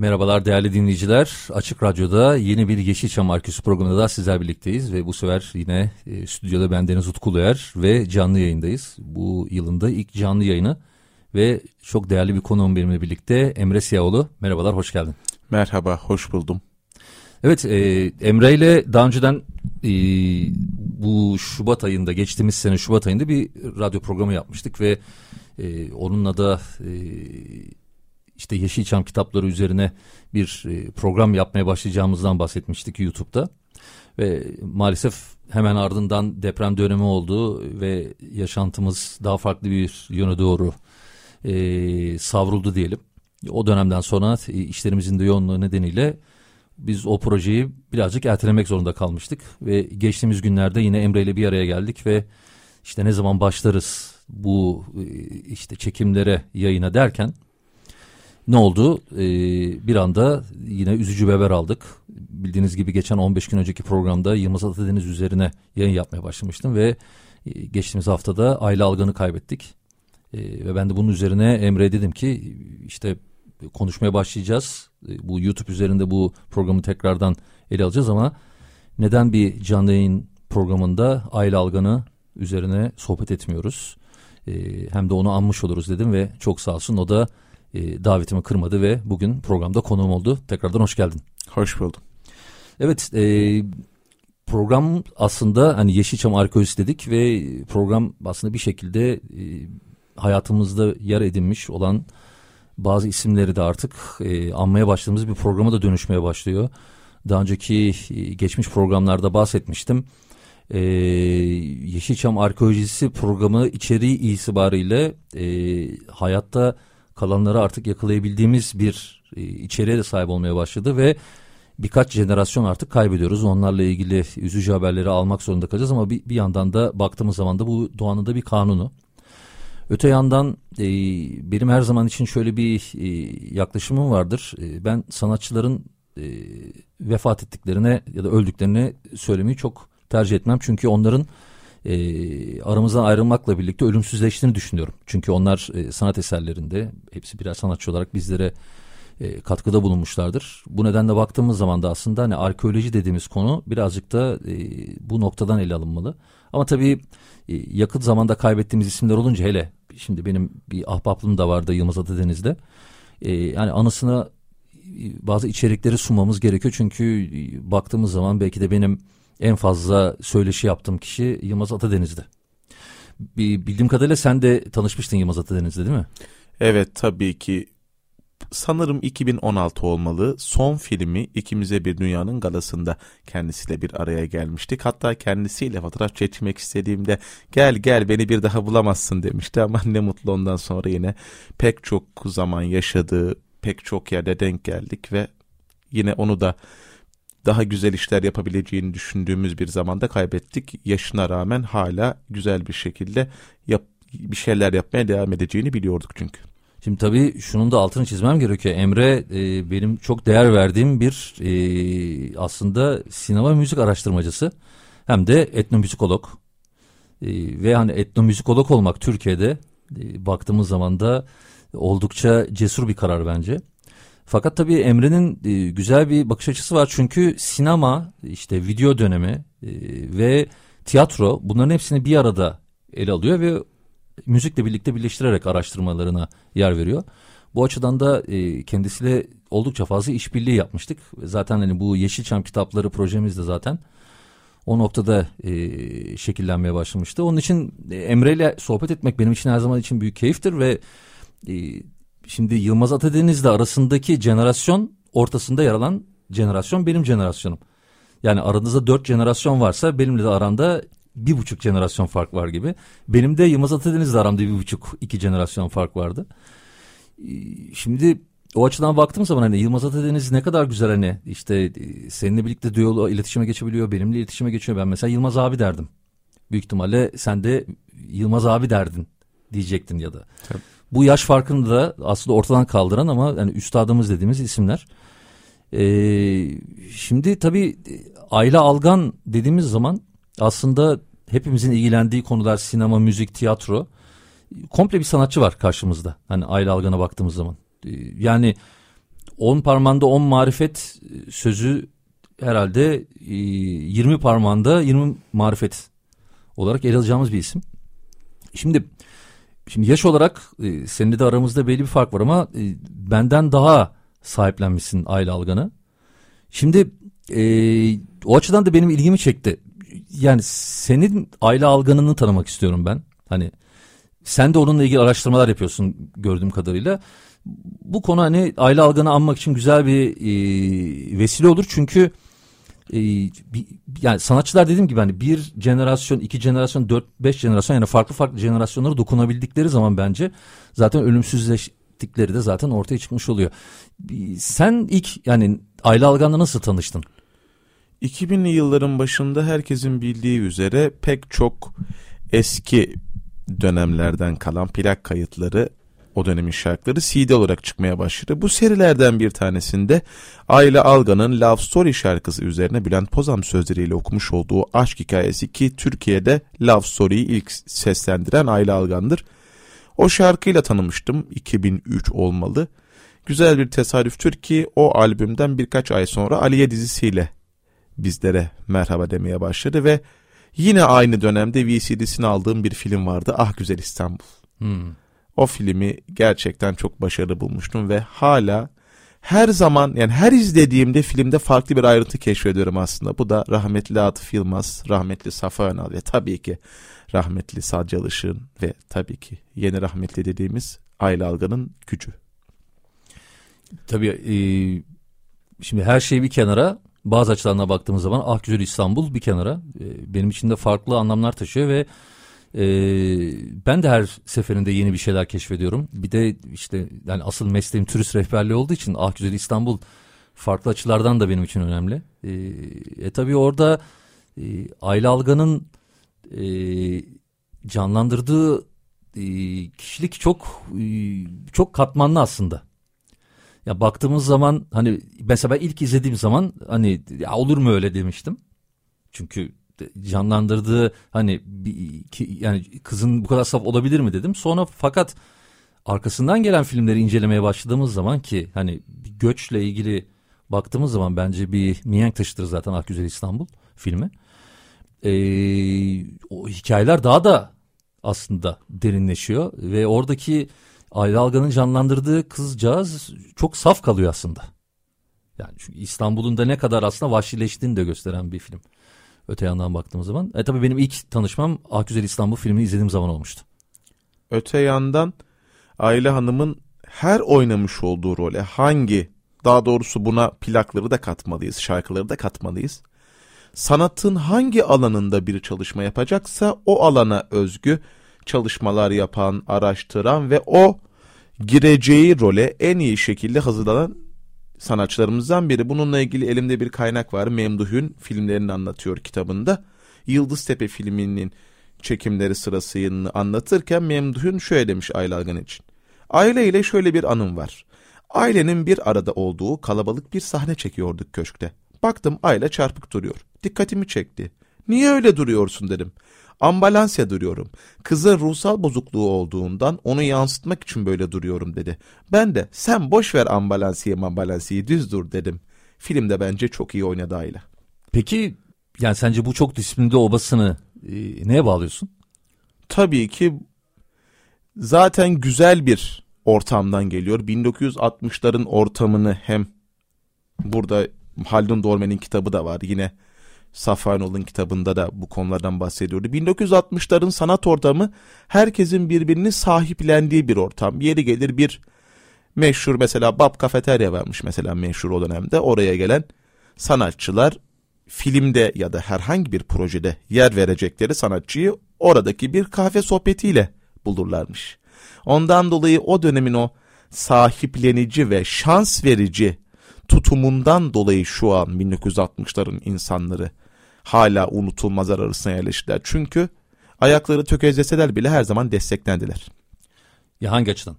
Merhabalar değerli dinleyiciler. Açık Radyo'da yeni bir Yeşilçam Arküsü programında da sizler birlikteyiz ve bu sefer yine e, stüdyoda bendeniz Utku Uluer ve canlı yayındayız. Bu yılın da ilk canlı yayını ve çok değerli bir konuğum benimle birlikte Emre Siyaoğlu. Merhabalar, hoş geldin. Merhaba, hoş buldum. Evet, e, Emre ile daha önceden e, bu Şubat ayında, geçtiğimiz sene Şubat ayında bir radyo programı yapmıştık ve e, onunla da e, işte Yeşilçam kitapları üzerine bir e, program yapmaya başlayacağımızdan bahsetmiştik YouTube'da. Ve maalesef hemen ardından deprem dönemi oldu ve yaşantımız daha farklı bir yöne doğru e, savruldu diyelim. O dönemden sonra e, işlerimizin de yoğunluğu nedeniyle biz o projeyi birazcık ertelemek zorunda kalmıştık. Ve geçtiğimiz günlerde yine Emre ile bir araya geldik ve işte ne zaman başlarız bu e, işte çekimlere yayına derken ne oldu? Ee, bir anda yine üzücü bir haber aldık. Bildiğiniz gibi geçen 15 gün önceki programda Yılmaz Atadeniz üzerine yayın yapmaya başlamıştım ve e, geçtiğimiz haftada Ayla Algan'ı kaybettik. E, ve ben de bunun üzerine Emre dedim ki işte konuşmaya başlayacağız. E, bu YouTube üzerinde bu programı tekrardan ele alacağız ama neden bir canlı yayın programında Ayla Algan'ı üzerine sohbet etmiyoruz? E, hem de onu anmış oluruz dedim ve çok sağ olsun o da e, davetimi kırmadı ve bugün programda konuğum oldu. Tekrardan hoş geldin. Hoş buldum. Evet e, program aslında hani Yeşilçam Arkeolojisi dedik ve program aslında bir şekilde e, hayatımızda yer edinmiş olan bazı isimleri de artık e, anmaya başladığımız bir programa da dönüşmeye başlıyor. Daha önceki e, geçmiş programlarda bahsetmiştim. E, Yeşilçam Arkeolojisi programı içeriği itibariyle e, hayatta kalanları artık yakalayabildiğimiz bir e, içeriğe de sahip olmaya başladı ve birkaç jenerasyon artık kaybediyoruz. Onlarla ilgili üzücü haberleri almak zorunda kalacağız ama bir, bir yandan da baktığımız zaman da bu doğanın da bir kanunu. Öte yandan e, benim her zaman için şöyle bir e, yaklaşımım vardır. E, ben sanatçıların e, vefat ettiklerine ya da öldüklerini söylemeyi çok tercih etmem. Çünkü onların e, aramızdan ayrılmakla birlikte ölümsüzleştiğini düşünüyorum. Çünkü onlar e, sanat eserlerinde hepsi birer sanatçı olarak bizlere e, katkıda bulunmuşlardır. Bu nedenle baktığımız zaman da aslında hani arkeoloji dediğimiz konu birazcık da e, bu noktadan ele alınmalı. Ama tabii e, yakın zamanda kaybettiğimiz isimler olunca hele şimdi benim bir ahbaplığım da vardı Yılmaz Atadeniz'de. E, yani anısına e, bazı içerikleri sunmamız gerekiyor. Çünkü e, baktığımız zaman belki de benim en fazla söyleşi yaptığım kişi Yılmaz Atadeniz'di. Bildiğim kadarıyla sen de tanışmıştın Yılmaz Atadeniz'de değil mi? Evet tabii ki. Sanırım 2016 olmalı. Son filmi İkimize Bir Dünyanın galasında kendisiyle bir araya gelmiştik. Hatta kendisiyle fotoğraf çekmek istediğimde gel gel beni bir daha bulamazsın demişti. Ama ne mutlu ondan sonra yine pek çok zaman yaşadığı pek çok yerde denk geldik ve yine onu da daha güzel işler yapabileceğini düşündüğümüz bir zamanda kaybettik. Yaşına rağmen hala güzel bir şekilde yap, bir şeyler yapmaya devam edeceğini biliyorduk çünkü. Şimdi tabii şunun da altını çizmem gerekiyor. Emre e, benim çok değer verdiğim bir e, aslında sinema müzik araştırmacısı hem de etnomüzikolog. E, ve hani etnomüzikolog olmak Türkiye'de e, baktığımız zaman da oldukça cesur bir karar bence. Fakat tabii Emre'nin e, güzel bir bakış açısı var. Çünkü sinema, işte video dönemi e, ve tiyatro bunların hepsini bir arada ele alıyor ve müzikle birlikte birleştirerek araştırmalarına yer veriyor. Bu açıdan da e, kendisiyle oldukça fazla işbirliği yapmıştık. Zaten hani bu Yeşilçam kitapları projemiz de zaten o noktada şekillenmeye başlamıştı. Onun için e, Emre ile sohbet etmek benim için her zaman için büyük keyiftir ve Şimdi Yılmaz Atadeniz'le arasındaki jenerasyon ortasında yer alan jenerasyon benim jenerasyonum. Yani aranızda dört jenerasyon varsa benimle de aranda bir buçuk jenerasyon fark var gibi. Benim de Yılmaz Atadeniz'le aramda bir buçuk iki jenerasyon fark vardı. Ee, şimdi o açıdan baktığım zaman hani Yılmaz Atadeniz ne kadar güzel hani işte e, seninle birlikte diyalog iletişime geçebiliyor, benimle iletişime geçiyor. Ben mesela Yılmaz abi derdim. Büyük ihtimalle sen de Yılmaz abi derdin diyecektin ya da. Tabii. Bu yaş farkını da aslında ortadan kaldıran ama yani üstadımız dediğimiz isimler. Ee, şimdi tabii Ayla Algan dediğimiz zaman aslında hepimizin ilgilendiği konular sinema, müzik, tiyatro. Komple bir sanatçı var karşımızda. Hani Ayla Algan'a baktığımız zaman. Ee, yani on parmağında on marifet sözü herhalde 20 e, parmağında 20 marifet olarak ele alacağımız bir isim. Şimdi şimdi yaş olarak e, seninle de aramızda belli bir fark var ama e, benden daha sahiplenmişsin Ayla Algan'ı. Şimdi e, o açıdan da benim ilgimi çekti. Yani senin Ayla Algan'ını tanımak istiyorum ben. Hani sen de onunla ilgili araştırmalar yapıyorsun gördüğüm kadarıyla. Bu konu hani Ayla Algan'ı anmak için güzel bir e, vesile olur. Çünkü e, bir, yani sanatçılar dediğim gibi hani bir jenerasyon, iki jenerasyon, dört, beş jenerasyon yani farklı farklı jenerasyonlara dokunabildikleri zaman bence zaten ölümsüzleştikleri de zaten ortaya çıkmış oluyor. Sen ilk yani Ayla Algan'la nasıl tanıştın? 2000'li yılların başında herkesin bildiği üzere pek çok eski dönemlerden kalan plak kayıtları o dönemin şarkıları CD olarak çıkmaya başladı. Bu serilerden bir tanesinde Ayla Algan'ın Love Story şarkısı üzerine Bülent Pozam sözleriyle okumuş olduğu aşk hikayesi ki Türkiye'de Love Story'yi ilk seslendiren Ayla Algan'dır. O şarkıyla tanımıştım 2003 olmalı. Güzel bir tesadüftür ki o albümden birkaç ay sonra Aliye dizisiyle bizlere merhaba demeye başladı ve yine aynı dönemde VCD'sini aldığım bir film vardı Ah Güzel İstanbul. Hmm. O filmi gerçekten çok başarılı bulmuştum ve hala her zaman yani her izlediğimde filmde farklı bir ayrıntı keşfediyorum aslında. Bu da rahmetli Atıf Yılmaz, rahmetli Safa Önal ve tabii ki rahmetli Sadece Alışık'ın ve tabii ki yeni rahmetli dediğimiz Ayla Algan'ın gücü. Tabii e, şimdi her şey bir kenara bazı açılarına baktığımız zaman Ah Güzel İstanbul bir kenara e, benim için de farklı anlamlar taşıyor ve e, ben de her seferinde yeni bir şeyler keşfediyorum. Bir de işte yani asıl mesleğim turist rehberliği olduğu için Ah Güzel İstanbul farklı açılardan da benim için önemli. E, e tabii orada e, Ayla Algan'ın e, canlandırdığı e, kişilik çok e, çok katmanlı aslında. Ya baktığımız zaman hani mesela ben ilk izlediğim zaman hani ya olur mu öyle demiştim. Çünkü canlandırdığı hani bir, ki, yani kızın bu kadar saf olabilir mi dedim. Sonra fakat arkasından gelen filmleri incelemeye başladığımız zaman ki hani göçle ilgili baktığımız zaman bence bir mihenk taşıdır zaten Ah Güzel İstanbul filmi. Ee, o hikayeler daha da aslında derinleşiyor ve oradaki Ayla Algan'ın canlandırdığı kızcağız çok saf kalıyor aslında. Yani çünkü İstanbul'un da ne kadar aslında vahşileştiğini de gösteren bir film. Öte yandan baktığımız zaman. E tabii benim ilk tanışmam Akgüzel İstanbul filmini izlediğim zaman olmuştu. Öte yandan Ayla Hanım'ın her oynamış olduğu role hangi daha doğrusu buna plakları da katmalıyız, şarkıları da katmalıyız. Sanatın hangi alanında bir çalışma yapacaksa o alana özgü çalışmalar yapan, araştıran ve o gireceği role en iyi şekilde hazırlanan sanatçılarımızdan biri. Bununla ilgili elimde bir kaynak var. Memduh'un filmlerini anlatıyor kitabında. Yıldız Tepe filminin çekimleri sırasını anlatırken Memduh'un şöyle demiş Ayla için. Aile ile şöyle bir anım var. Ailenin bir arada olduğu kalabalık bir sahne çekiyorduk köşkte. Baktım aile çarpık duruyor. Dikkatimi çekti. Niye öyle duruyorsun dedim. Ambalansya duruyorum. Kızın ruhsal bozukluğu olduğundan onu yansıtmak için böyle duruyorum dedi. Ben de sen boş ver ambalansiye ambalansiyi düz dur dedim. Filmde bence çok iyi oynadı Ayla. Peki yani sence bu çok disiplinli obasını e, neye bağlıyorsun? Tabii ki zaten güzel bir ortamdan geliyor. 1960'ların ortamını hem burada Haldun Dormen'in kitabı da var. Yine Safranol'un kitabında da bu konulardan bahsediyordu. 1960'ların sanat ortamı herkesin birbirini sahiplendiği bir ortam. Yeri gelir bir meşhur mesela Bab Kafeterya varmış mesela meşhur o dönemde. Oraya gelen sanatçılar filmde ya da herhangi bir projede yer verecekleri sanatçıyı oradaki bir kahve sohbetiyle bulurlarmış. Ondan dolayı o dönemin o sahiplenici ve şans verici tutumundan dolayı şu an 1960'ların insanları hala unutulmazlar arasına yerleştiler. Çünkü ayakları tökezleseler bile her zaman desteklendiler. Ya hangi açıdan?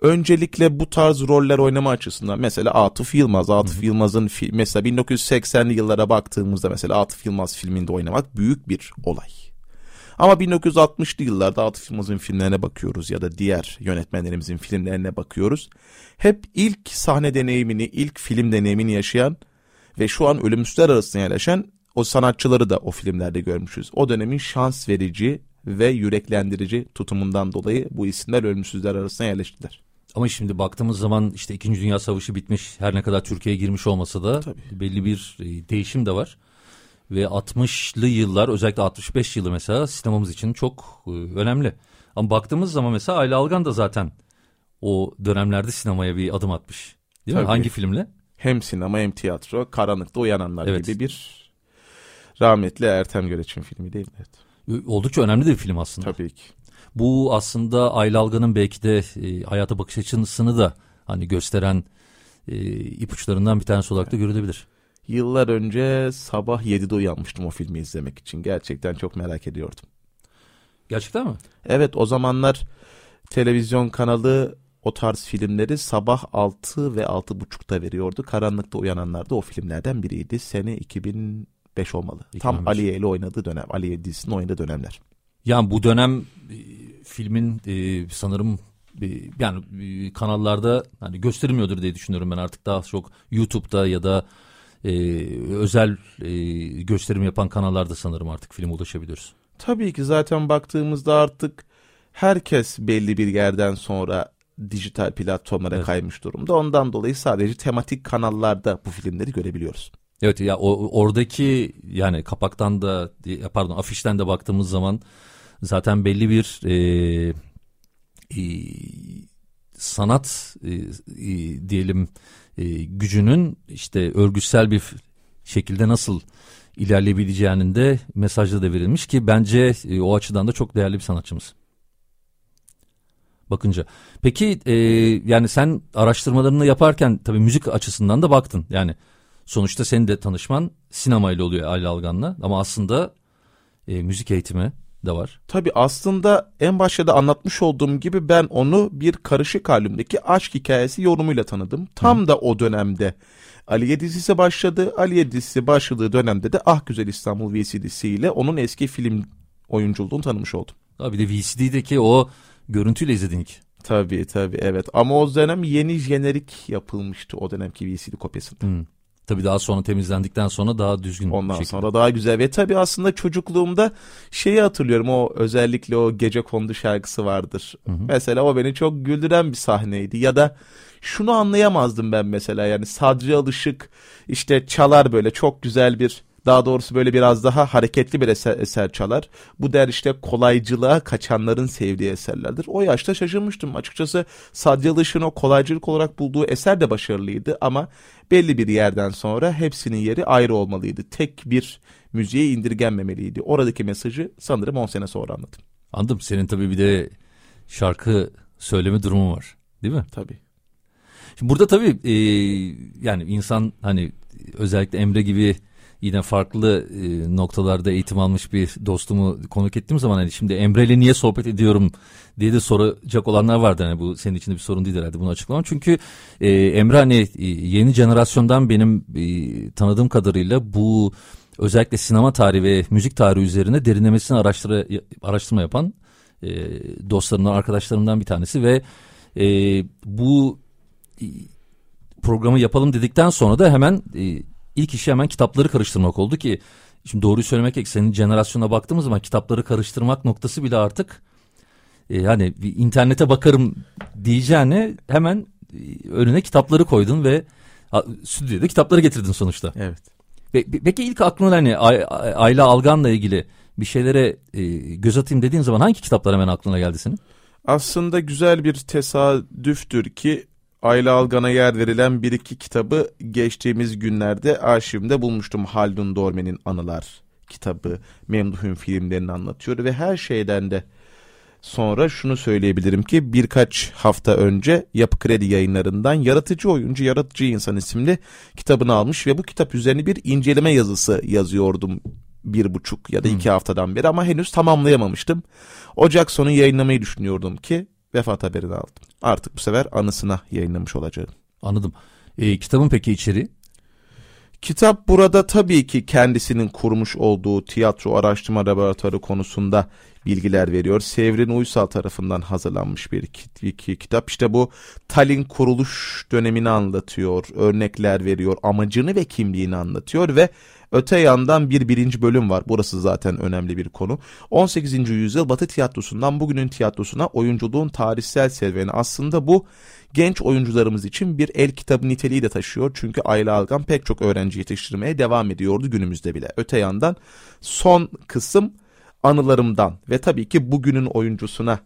Öncelikle bu tarz roller oynama açısından mesela Atıf Yılmaz, Atıf Yılmaz'ın mesela 1980'li yıllara baktığımızda mesela Atıf Yılmaz filminde oynamak büyük bir olay. Ama 1960'lı yıllarda Atıf Yılmaz'ın filmlerine bakıyoruz ya da diğer yönetmenlerimizin filmlerine bakıyoruz. Hep ilk sahne deneyimini, ilk film deneyimini yaşayan ve şu an ölümsüzler arasında yerleşen o sanatçıları da o filmlerde görmüşüz. O dönemin şans verici ve yüreklendirici tutumundan dolayı bu isimler ölümsüzler arasına yerleştiler. Ama şimdi baktığımız zaman işte 2. Dünya Savaşı bitmiş her ne kadar Türkiye'ye girmiş olmasa da Tabii. belli bir e, değişim de var. Ve 60'lı yıllar özellikle 65 yılı mesela sinemamız için çok e, önemli. Ama baktığımız zaman mesela Ayla Algan da zaten o dönemlerde sinemaya bir adım atmış. Değil Tabii. mi? Hangi filmle? Hem sinema hem tiyatro. Karanlıkta Uyananlar evet. gibi bir rahmetli Ertem Göreç'in filmi değil mi? Evet. Oldukça önemli de bir film aslında. Tabii ki. Bu aslında Ayla Algan'ın belki de e, hayata bakış açısını da hani gösteren e, ipuçlarından bir tanesi olarak da görülebilir. Yıllar önce sabah 7'de uyanmıştım o filmi izlemek için. Gerçekten çok merak ediyordum. Gerçekten mi? Evet o zamanlar televizyon kanalı o tarz filmleri sabah 6 ve 6.30'da veriyordu. Karanlıkta uyananlar da o filmlerden biriydi. Sene 2005 olmalı. 2005. Tam Aliye ile oynadığı dönem. Aliye dizisinin oynadığı dönemler. Yani bu dönem e, filmin e, sanırım e, yani kanallarda hani gösterilmiyordur diye düşünüyorum ben artık daha çok YouTube'da ya da e, özel e, gösterim yapan kanallarda sanırım artık film ulaşabiliyoruz. Tabii ki zaten baktığımızda artık herkes belli bir yerden sonra dijital platformlara evet. kaymış durumda. Ondan dolayı sadece tematik kanallarda bu filmleri görebiliyoruz. Evet ya o, oradaki yani kapaktan da pardon afişten de baktığımız zaman zaten belli bir e, e, sanat e, e, diyelim e, gücünün işte örgütsel bir şekilde nasıl ilerleyebileceğinin de mesajı da verilmiş ki bence e, o açıdan da çok değerli bir sanatçımız. Bakınca. Peki e, yani sen araştırmalarını yaparken tabii müzik açısından da baktın. Yani sonuçta senin de tanışman sinemayla oluyor Ali Algan'la ama aslında e, müzik eğitimi de var. Tabii aslında en başta da anlatmış olduğum gibi ben onu bir karışık halimdeki aşk hikayesi yorumuyla tanıdım. Tam Hı. da o dönemde Aliye dizisi başladı. Aliye dizisi başladığı dönemde de Ah Güzel İstanbul VCD'si ile onun eski film oyunculuğunu tanımış oldum. Abi de VCD'deki o görüntüyle izledin ki. Tabii tabii evet ama o dönem yeni jenerik yapılmıştı o dönemki VCD kopyasında. Hmm. Tabii daha sonra temizlendikten sonra daha düzgün. Ondan şekilde. sonra daha güzel ve tabii aslında çocukluğumda şeyi hatırlıyorum o özellikle o gece kondu şarkısı vardır. Hı hı. Mesela o beni çok güldüren bir sahneydi ya da şunu anlayamazdım ben mesela yani Sadri Alışık işte çalar böyle çok güzel bir daha doğrusu böyle biraz daha hareketli bir eser, eser çalar. Bu der işte kolaycılığa kaçanların sevdiği eserlerdir. O yaşta şaşırmıştım. Açıkçası Sadri Alışık'ın o kolaycılık olarak bulduğu eser de başarılıydı ama belli bir yerden sonra hepsinin yeri ayrı olmalıydı. Tek bir müziğe indirgenmemeliydi. Oradaki mesajı sanırım 10 sene sonra anladım. Anladım. Senin tabii bir de şarkı söyleme durumu var. Değil mi? Tabii. Şimdi burada tabii e, yani insan hani özellikle Emre gibi yine farklı e, noktalarda eğitim almış bir dostumu konuk ettiğim zaman hani şimdi Emre'yle niye sohbet ediyorum diye de soracak olanlar vardı. Hani bu senin için de bir sorun değil herhalde bunu açıklamam. Çünkü e, Emre hani e, yeni jenerasyondan benim e, tanıdığım kadarıyla bu özellikle sinema tarihi ve müzik tarihi üzerine derinlemesine araştırma, araştırma yapan e, dostlarımdan, arkadaşlarımdan bir tanesi ve e, bu programı yapalım dedikten sonra da hemen e, ilk işi hemen kitapları karıştırmak oldu ki şimdi doğruyu söylemek gerekirse senin jenerasyona baktığımız zaman kitapları karıştırmak noktası bile artık e, hani bir internete bakarım diyeceğine hemen e, önüne kitapları koydun ve stüdyoda kitapları getirdin sonuçta. Evet. Pe, peki ilk aklına hani Ayla Algan'la ilgili bir şeylere e, göz atayım dediğin zaman hangi kitaplar hemen aklına geldi senin? Aslında güzel bir tesadüftür ki Ayla Algan'a yer verilen bir iki kitabı geçtiğimiz günlerde arşivimde bulmuştum. Haldun Dorme'nin Anılar kitabı, Memduh'un filmlerini anlatıyor ve her şeyden de sonra şunu söyleyebilirim ki birkaç hafta önce Yapı Kredi yayınlarından Yaratıcı Oyuncu, Yaratıcı İnsan isimli kitabını almış ve bu kitap üzerine bir inceleme yazısı yazıyordum bir buçuk ya da iki hmm. haftadan beri ama henüz tamamlayamamıştım. Ocak sonu yayınlamayı düşünüyordum ki vefat haberini aldım. Artık bu sefer anısına yayınlamış olacağım. Anladım. E, kitabın peki içeriği? Kitap burada tabii ki kendisinin kurmuş olduğu tiyatro araştırma laboratuvarı konusunda bilgiler veriyor. Sevrin Uysal tarafından hazırlanmış bir kitap. İşte bu Tallinn kuruluş dönemini anlatıyor, örnekler veriyor, amacını ve kimliğini anlatıyor ve Öte yandan bir birinci bölüm var. Burası zaten önemli bir konu. 18. yüzyıl Batı tiyatrosundan bugünün tiyatrosuna oyunculuğun tarihsel serüveni. Aslında bu genç oyuncularımız için bir el kitabı niteliği de taşıyor. Çünkü Ayla Algan pek çok öğrenci yetiştirmeye devam ediyordu günümüzde bile. Öte yandan son kısım anılarımdan ve tabii ki bugünün oyuncusuna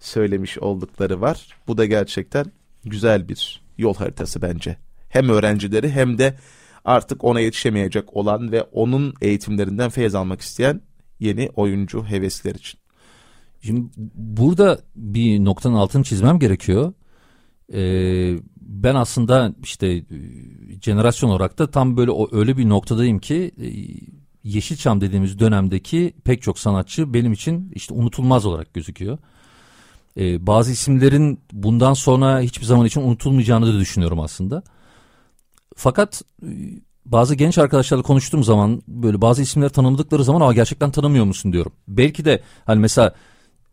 söylemiş oldukları var. Bu da gerçekten güzel bir yol haritası bence. Hem öğrencileri hem de artık ona yetişemeyecek olan ve onun eğitimlerinden feyiz almak isteyen yeni oyuncu hevesler için. Şimdi burada bir noktanın altını çizmem gerekiyor. Ee, ben aslında işte e, jenerasyon olarak da tam böyle öyle bir noktadayım ki e, Yeşilçam dediğimiz dönemdeki pek çok sanatçı benim için işte unutulmaz olarak gözüküyor. Ee, bazı isimlerin bundan sonra hiçbir zaman için unutulmayacağını da düşünüyorum aslında. Fakat e, bazı genç arkadaşlarla konuştuğum zaman böyle bazı isimleri tanımladıkları zaman ama gerçekten tanımıyor musun diyorum. Belki de hani mesela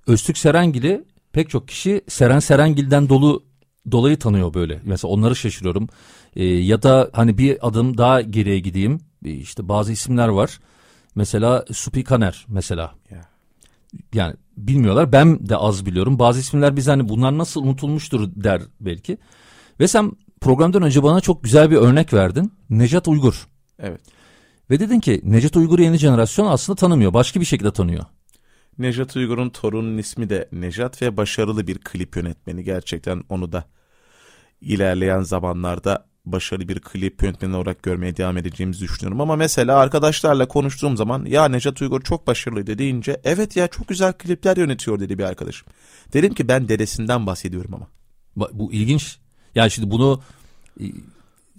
Öztürk Serengil'i pek çok kişi Seren Serengil'den dolu dolayı tanıyor böyle. Mesela onları şaşırıyorum. Ee, ya da hani bir adım daha geriye gideyim. Ee, işte bazı isimler var. Mesela Supi Kaner mesela. Yeah. Yani bilmiyorlar. Ben de az biliyorum. Bazı isimler biz hani bunlar nasıl unutulmuştur der belki. Ve sen programdan önce bana çok güzel bir örnek verdin. Necat Uygur. Evet. Ve dedin ki Necat Uygur'u yeni jenerasyon aslında tanımıyor. Başka bir şekilde tanıyor. Nejat Uygur'un torunun ismi de Nejat ve başarılı bir klip yönetmeni. Gerçekten onu da ilerleyen zamanlarda başarılı bir klip yönetmeni olarak görmeye devam edeceğimizi düşünüyorum. Ama mesela arkadaşlarla konuştuğum zaman ya Nejat Uygur çok başarılıydı deyince evet ya çok güzel klipler yönetiyor dedi bir arkadaşım. Dedim ki ben dedesinden bahsediyorum ama. Bu ilginç. Yani şimdi bunu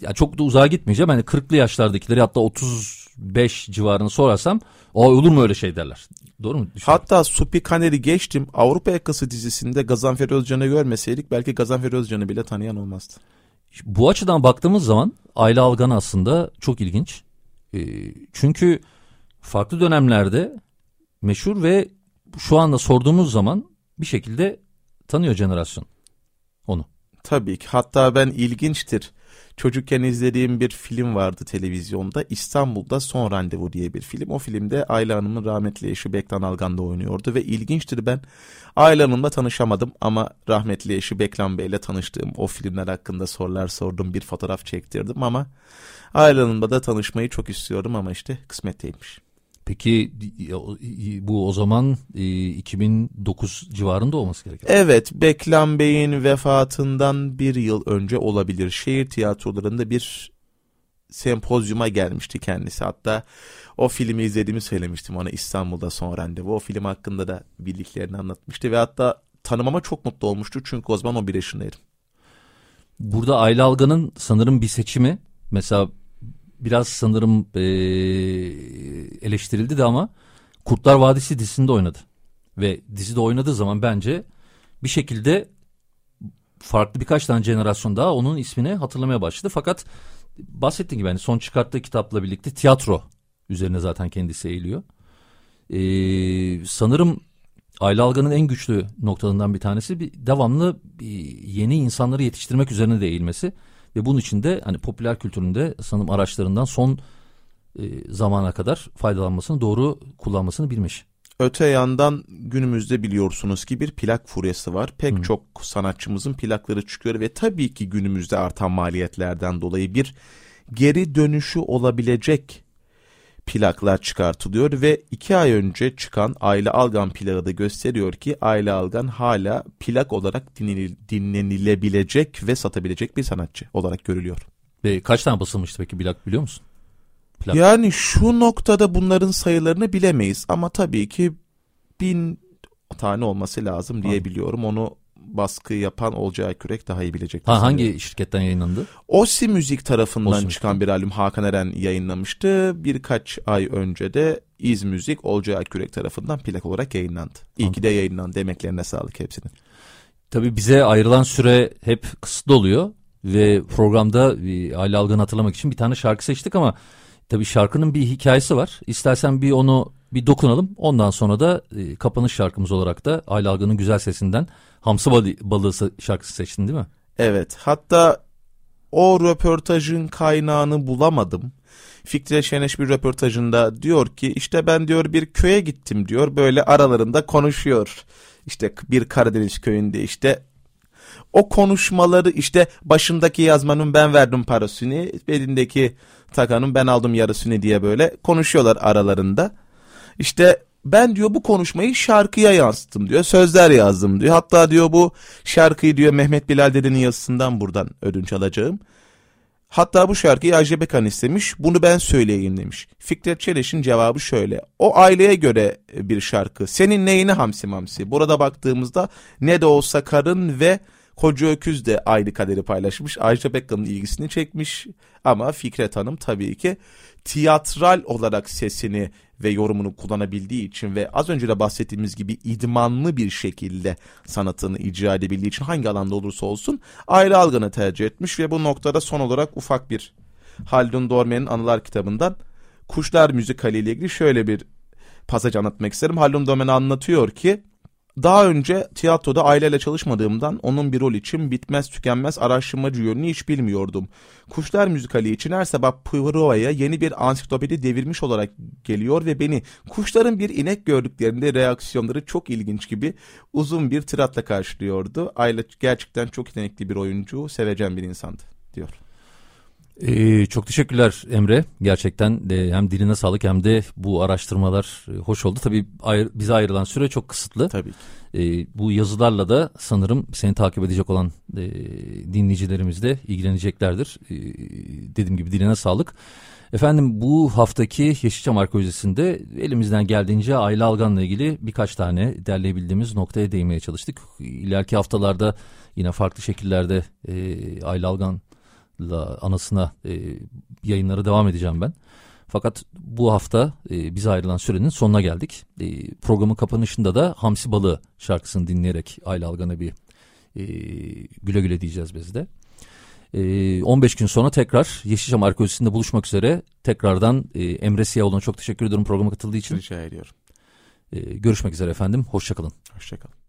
ya çok da uzağa gitmeyeceğim. Hani 40'lı yaşlardakileri hatta 35 civarını sorarsam o olur mu öyle şey derler. Doğru mu? Hatta Supi Kaner'i geçtim. Avrupa Yakası dizisinde Gazanfer Özcan'ı görmeseydik belki Gazanfer Özcan'ı bile tanıyan olmazdı. Bu açıdan baktığımız zaman Ayla Algan aslında çok ilginç. E, çünkü farklı dönemlerde meşhur ve şu anda sorduğumuz zaman bir şekilde tanıyor jenerasyon onu. Tabii ki. Hatta ben ilginçtir. Çocukken izlediğim bir film vardı televizyonda. İstanbul'da Son Randevu diye bir film. O filmde Ayla Hanım'ın rahmetli eşi Beklan Algan'da oynuyordu. Ve ilginçtir ben Ayla Hanım'la tanışamadım ama rahmetli eşi Beklan Bey'le tanıştığım o filmler hakkında sorular sordum. Bir fotoğraf çektirdim ama Ayla Hanım'la da tanışmayı çok istiyorum ama işte kısmet değilmiş. Peki bu o zaman 2009 e, civarında olması gerekiyor. Evet, Beklam Bey'in vefatından bir yıl önce olabilir. Şehir tiyatrolarında bir sempozyuma gelmişti kendisi. Hatta o filmi izlediğimi söylemiştim ona İstanbul'da son randevu. O film hakkında da bildiklerini anlatmıştı ve hatta tanımama çok mutlu olmuştu çünkü o zaman 11 yaşındaydım. Burada Ayla Algan'ın sanırım bir seçimi mesela biraz sanırım e, eleştirildi de ama Kurtlar Vadisi dizisinde oynadı. Ve dizide oynadığı zaman bence bir şekilde farklı birkaç tane jenerasyon daha onun ismini hatırlamaya başladı. Fakat bahsettiğim gibi yani son çıkarttığı kitapla birlikte tiyatro üzerine zaten kendisi eğiliyor. Ee, sanırım Ayla Algan'ın en güçlü noktalarından bir tanesi bir devamlı bir yeni insanları yetiştirmek üzerine de eğilmesi. Ve bunun için de hani popüler kültüründe sanırım araçlarından son e, zamana kadar faydalanmasını doğru kullanmasını bilmiş. Öte yandan günümüzde biliyorsunuz ki bir plak furyası var. Pek Hı. çok sanatçımızın plakları çıkıyor ve tabii ki günümüzde artan maliyetlerden dolayı bir geri dönüşü olabilecek plaklar çıkartılıyor ve iki ay önce çıkan Aile Algan plağı da gösteriyor ki Aile Algan hala plak olarak dinlenilebilecek ve satabilecek bir sanatçı olarak görülüyor. Ve kaç tane basılmıştı peki plak biliyor musun? Plak. Yani şu noktada bunların sayılarını bilemeyiz ama tabii ki bin tane olması lazım diyebiliyorum. Onu baskı yapan Olcay Kürek daha iyi bilecek. Ha, hangi şirketten yayınlandı? Osi Müzik tarafından Osi çıkan bir albüm Hakan Eren yayınlamıştı. Birkaç ay önce de İz Müzik Olcay Kürek tarafından plak olarak yayınlandı. İyi ki de yayınlandı. Emeklerine sağlık hepsinin. Tabii bize ayrılan süre hep kısıtlı oluyor ve programda Ali Algan'ı hatırlamak için bir tane şarkı seçtik ama tabii şarkının bir hikayesi var. İstersen bir onu bir dokunalım. Ondan sonra da e, kapanış şarkımız olarak da Ali Algan'ın güzel sesinden Hamsi Balığı şarkısı seçtin değil mi? Evet. Hatta o röportajın kaynağını bulamadım. Fikri Şeneş bir röportajında diyor ki işte ben diyor bir köye gittim diyor böyle aralarında konuşuyor. İşte bir Karadeniz köyünde işte o konuşmaları işte başındaki yazmanın ben verdim parasını belindeki takanın ben aldım yarısını diye böyle konuşuyorlar aralarında. İşte ben diyor bu konuşmayı şarkıya yansıttım diyor. Sözler yazdım diyor. Hatta diyor bu şarkıyı diyor Mehmet Bilal dedenin yazısından buradan ödünç alacağım. Hatta bu şarkıyı Ajda Bekan istemiş. Bunu ben söyleyeyim demiş. Fikret Çeleş'in cevabı şöyle. O aileye göre bir şarkı. Senin neyini hamsi mamsi? Burada baktığımızda ne de olsa karın ve Koca Öküz de aynı kaderi paylaşmış. Ajda Pekkan'ın ilgisini çekmiş. Ama Fikret Hanım tabii ki tiyatral olarak sesini ve yorumunu kullanabildiği için ve az önce de bahsettiğimiz gibi idmanlı bir şekilde sanatını icra edebildiği için hangi alanda olursa olsun ayrı algını tercih etmiş ve bu noktada son olarak ufak bir Haldun Dorme'nin anılar kitabından Kuşlar müzikali ile ilgili şöyle bir pasaj anlatmak isterim. Haldun Dormen anlatıyor ki daha önce tiyatroda aileyle çalışmadığımdan onun bir rol için bitmez tükenmez araştırmacı yönünü hiç bilmiyordum. Kuşlar müzikali için her sabah Prova'ya yeni bir ansiklopedi devirmiş olarak geliyor ve beni kuşların bir inek gördüklerinde reaksiyonları çok ilginç gibi uzun bir tiratla karşılıyordu. Aile gerçekten çok yetenekli bir oyuncu, sevecen bir insandı diyor. Ee, çok teşekkürler Emre. Gerçekten de hem diline sağlık hem de bu araştırmalar e, hoş oldu. Tabii ayr bize ayrılan süre çok kısıtlı. Tabii Ee, bu yazılarla da sanırım seni takip edecek olan e, dinleyicilerimiz de ilgileneceklerdir. Ee, dediğim gibi diline sağlık. Efendim bu haftaki Yeşilçam Arkeolojisi'nde elimizden geldiğince Ayla Algan'la ilgili birkaç tane derleyebildiğimiz noktaya değinmeye çalıştık. İleriki haftalarda yine farklı şekillerde e, Ayla Algan anasına e, yayınlara devam edeceğim ben. Fakat bu hafta e, bize ayrılan sürenin sonuna geldik. E, programın kapanışında da Hamsi Balığı şarkısını dinleyerek Ayla Algan'a bir e, güle güle diyeceğiz biz de. E, 15 gün sonra tekrar Yeşilçam Arkeolojisi'nde buluşmak üzere. Tekrardan e, Emre Siyahoğlu'na çok teşekkür ederim programa katıldığı için. Rica ediyorum. E, görüşmek üzere efendim. Hoşçakalın. Hoşçakalın.